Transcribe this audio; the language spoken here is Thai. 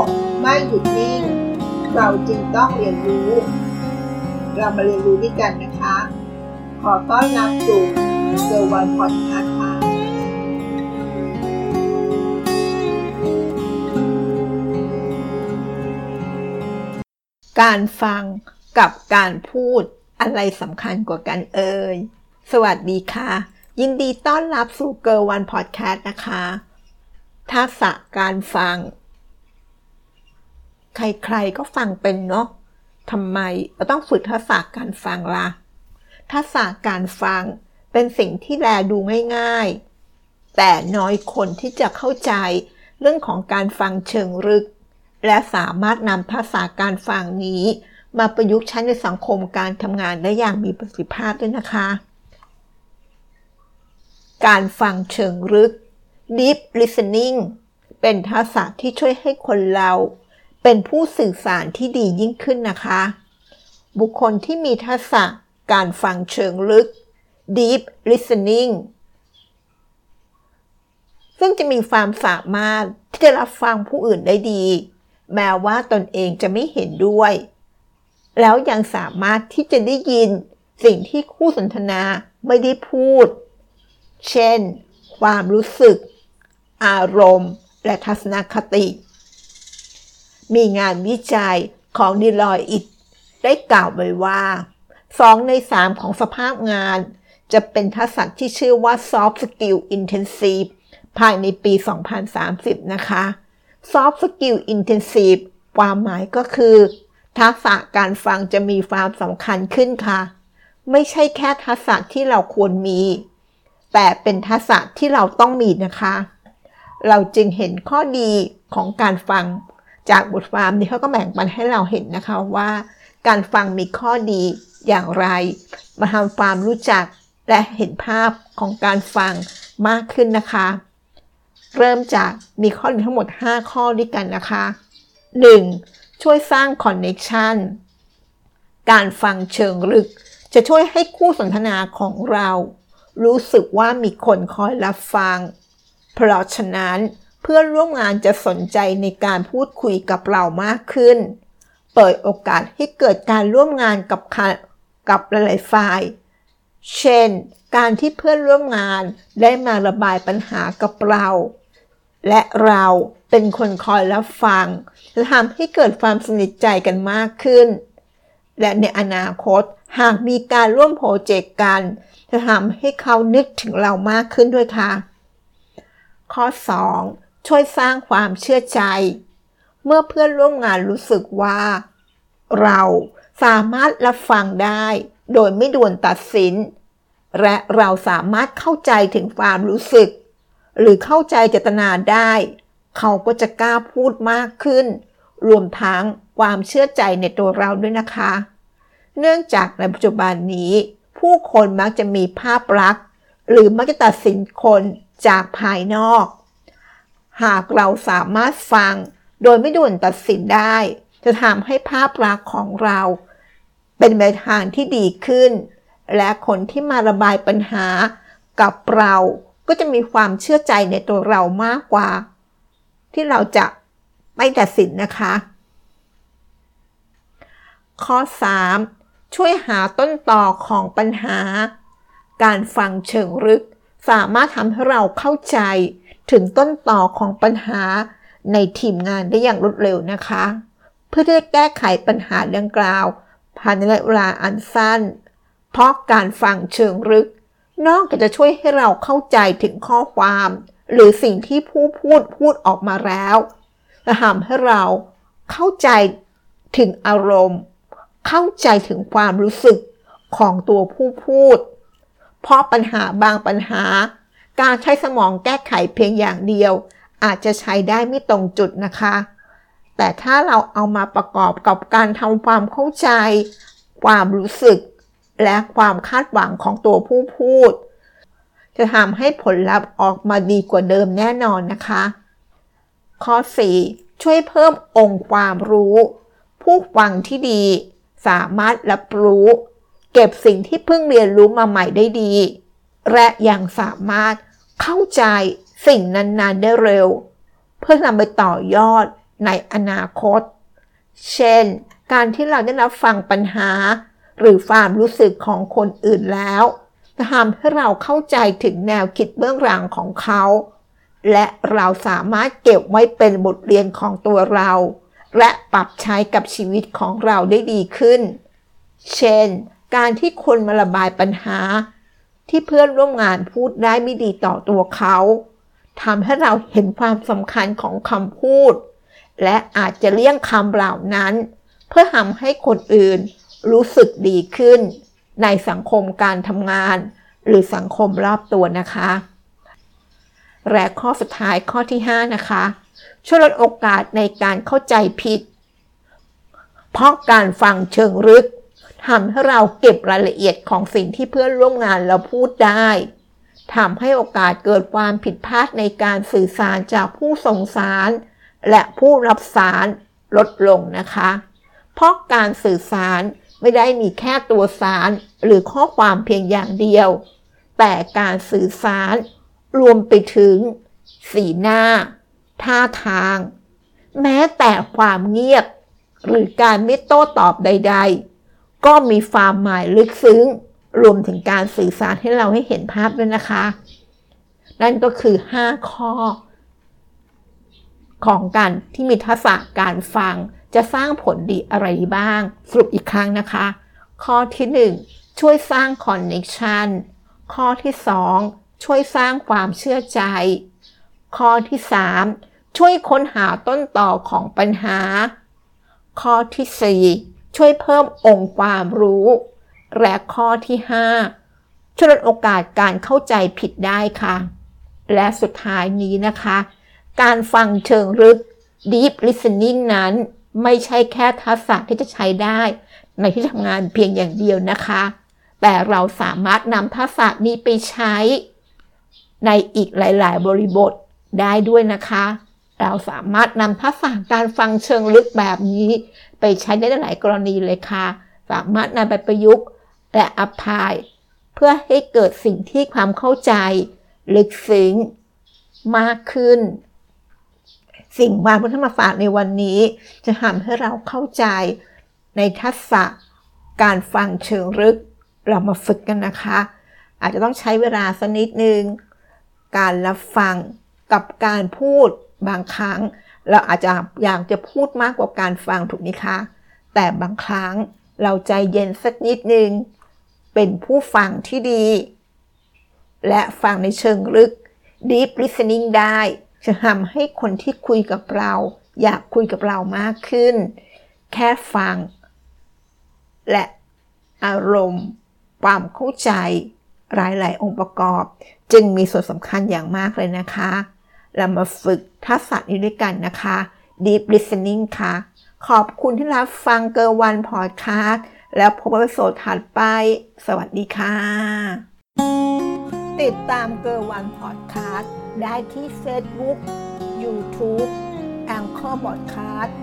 กไม่หยุดนิ่ง เราจึงต้องเรียนรู้ เรามาเรียนรู้ด้วยกันนะคะ ขอต้อนรับสู่เซอร์วันพอดแคสต์ค่ะการฟังกับการพูดอะไรสำคัญกว่ากันเอ่ย สวัสดีค่ะ ยินดีต้อนรับสู่เกิร์วันพอดแคสต์นะคะ ทักษะการฟัง ใครๆก็ฟังเป็นเนาะทำไมเราต้องฝึกทักษะการฟังละ่ะทักษะการฟังเป็นสิ่งที่แลดูง่ายๆ แต่น้อยคนที่จะเข้าใจเรื่องของการฟังเชิงลึก และสามารถนำทักษะการฟังนี้ มาประยุกต์ใช้ในสังคมการทำงานได้อย่างมีประสิทธิภาพด้วยนะคะ การฟังเชิงลึก deep listening เป็นทักษะที่ช่วยให้คนเรา เป็นผู้สื่อสารที่ดียิ่งขึ้นนะคะ บุคคลที่มีทักษะการฟังเชิงลึก deep listening ซึ่งจะมีความสามารถที่จะรับฟังผู้อื่นได้ดี แม้ว่าตนเองจะไม่เห็นด้วย แล้วยังสามารถที่จะได้ยินสิ่งที่คู่สนทนาไม่ได้พูด เช่น ความรู้สึก อารมณ์ และทัศนคติ มีงานวิจัยของดีลอยอิดได้กล่าวไว้ว่า 2 ใน 3 ของสภาพงาน จะเป็นทักษะที่ชื่อว่า soft skill intensive ภายในปี 2030 นะคะ soft skill intensive ความหมายก็คือ ทักษะการฟังจะมีความสำคัญขึ้นค่ะ ไม่ใช่แค่ทักษะที่เราควรมี แต่เป็นทักษะที่เราต้องมีนะคะ เราจึงเห็นข้อดีของการฟัง จากบทความนี้เขาก็แบ่งปันให้เราเห็นนะคะว่า การฟังมีข้อดีอย่างไร มาทำความรู้จักและเห็นภาพของการฟังมากขึ้นนะคะ เริ่มจากมีข้อดีทั้งหมด 5 ข้อด้วยกันนะคะ 1. ช่วยสร้างคอนเน็ชันการฟังเชิงลึก จะช่วยให้คู่สนทนาของเรา รู้สึกว่ามีคนคอยรับฟัง เพราะฉะนั้น เพื่อนร่วมงานจะสนใจในการพูดคุยกับเรามากขึ้น เปิดโอกาสให้เกิดการร่วมงานกับกับหลายๆฝ่าย เช่น การที่เพื่อนร่วมงานได้มาระบายปัญหากับเรา และเราเป็นคนคอยรับฟังจะทำให้เกิดความสนิทใจกันมากขึ้น และในอนาคตหากมีการร่วมโปรเจกต์กัน จะทำให้เขานึกถึงเรามากขึ้นด้วยค่ะ ข้อ 2. ช่วยสร้างความเชื่อใจ เมื่อเพื่อนร่วมงานรู้สึกว่า เราสามารถรับฟังได้ โดยไม่ด่วนตัดสิน และเราสามารถเข้าใจถึงความรู้สึก หรือเข้าใจเจตนาได้ เขาก็จะกล้าพูดมากขึ้น รวมทั้งความเชื่อใจในตัวเราด้วยนะคะ เนื่องจากในปัจจุบันนี้ ผู้คนมักจะมีภาพลักษณ์ หรือมักจะตัดสินคนจากภายนอก หากเราสามารถฟัง โดยไม่ด่วนตัดสินได้ จะทำให้ภาพลักษณ์ของเรา เป็นในทางที่ดีขึ้น และคนที่มาระบายปัญหากับเราก็จะมีความเชื่อใจในตัวเรามากกว่า ที่เราจะไม่ตัดสินนะคะ ข้อ 3. ช่วยหาต้นต่อของปัญหา การฟังเชิงลึก สามารถทำให้เราเข้าใจ ถึงต้นต่อของปัญหาในทีมงานได้อย่างรวดเร็วนะคะ เพื่อที่จะแก้ไขปัญหาดังกล่าวภายในระยะเวลาอันสั้น เพราะการฟังเชิงลึก นอกจากจะช่วยให้เราเข้าใจถึงข้อความ หรือสิ่งที่ผู้พูดพูดออกมาแล้วจะทำให้เราเข้าใจถึงอารมณ์ เข้าใจถึงความรู้สึกของตัวผู้พูด เพราะปัญหาบางปัญหา การใช้สมองแก้ไขเพียงอย่างเดียว อาจจะใช้ได้ไม่ตรงจุดนะคะ แต่ถ้าเราเอามาประกอบกับการทำความเข้าใจ ความรู้สึก และความคาดหวังของตัวผู้พูด จะทำให้ผลลัพธ์ออกมาดีกว่าเดิมแน่นอนนะคะ ข้อ 4. ช่วยเพิ่มองค์ความรู้ ผู้ฟังที่ดี สามารถรับรู้ เก็บสิ่งที่เพิ่งเรียนรู้มาใหม่ได้ดี และยังสามารถเข้าใจสิ่งนั้นๆได้เร็ว เพื่อนำไปต่อยอดในอนาคต เช่น การที่เราได้รับฟังปัญหา หรือความรู้สึกของคนอื่นแล้วจะทำให้เราเข้าใจถึงแนวคิดเบื้องหลังของเขา และเราสามารถเก็บไว้เป็นบทเรียนของตัวเรา และปรับใช้กับชีวิตของเราได้ดีขึ้น เช่น การที่คนมาระบายปัญหา ที่เพื่อนร่วมงานพูดได้ไม่ดีต่อตัวเขาทำให้เราเห็นความสำคัญของคำพูด และอาจจะเลี่ยงคำเหล่านั้น เพื่อทำให้คนอื่นรู้สึกดีขึ้น ในสังคมการทำงาน หรือสังคมรอบตัวนะคะ และข้อสุดท้ายข้อที่ 5 นะคะ ช่วยลดโอกาสในการเข้าใจผิด เพราะการฟังเชิงลึก ทำให้เราเก็บรายละเอียดของสิ่งที่เพื่อนร่วมงานเราพูดได้ทำให้โอกาสเกิดความผิดพลาดในการสื่อสารจากผู้ส่งสาร และผู้รับสารลดลงนะคะ เพราะการสื่อสารไม่ได้มีแค่ตัวสารหรือข้อความเพียงอย่างเดียว แต่การสื่อสารรวมไปถึง สีหน้า ท่าทาง แม้แต่ความเงียบ หรือการไม่โต้ตอบใด ๆ ก็มีความหมายลึกซึ้ง รวมถึงการสื่อสารให้เราให้เห็นภาพด้วยนะคะ นั่นก็คือ 5 ข้อ ของการที่มีทักษะการฟังจะสร้างผลดีอะไรบ้าง สรุปอีกครั้งนะคะ ข้อที่ 1 ช่วยสร้างคอนเนคชันข้อที่ 2 ช่วยสร้างความเชื่อใจ ข้อที่ 3 ช่วยค้นหาต้นต่อของปัญหา ข้อที่ 4 ช่วยเพิ่มองค์ความรู้ และข้อที่ 5 ช่วยลดโอกาสการเข้าใจผิดได้ค่ะ และสุดท้ายนี้นะคะ การฟังเชิงลึก deep listening นั้น ไม่ใช่แค่ทักษะที่จะใช้ได้ ในที่ทำงานเพียงอย่างเดียวนะคะ แต่เราสามารถนำทักษะนี้ไปใช้ ในอีกหลาย ๆ บริบทได้ด้วยนะคะ เราสามารถนำทักษะการฟังเชิงลึกแบบนี้ ไปใช้ได้หลายกรณีเลยค่ะ สามารถนำไปประยุกต์และอภัยเพื่อให้เกิดสิ่งที่ความเข้าใจ ลึกซึ้งมากขึ้น สิ่งวางพุทธมาฝากในวันนี้ จะทำให้เราเข้าใจในทักษะการฟังเชิงลึกเรามาฝึกกันนะคะ อาจจะต้องใช้เวลาสักนิดนึง การรับฟังกับการพูด บางครั้ง เราอาจจะอยากจะพูดมากกว่าการฟังถูกไหมคะ แต่บางครั้งเราใจเย็นสักนิดนึง เป็นผู้ฟังที่ดี และฟังในเชิงลึก deep listening ได้ จะทำให้คนที่คุยกับเรา อยากคุยกับเรามากขึ้น แค่ฟัง และอารมณ์ ความเข้าใจหลายๆองค์ประกอบ จึงมีส่วนสำคัญอย่างมากเลยนะคะ เรามาฝึกทักษะนี้ด้วยกันนะคะ deep listening ค่ะ ขอบคุณที่รับฟังเกอร์วันพอดคาสต์แล้วพบกันโสดถัดไป สวัสดีค่ะ ติดตามเกอร์วันพอดคาสต์ได้ที่ Facebook YouTube แองเกอร์บอดคาสต์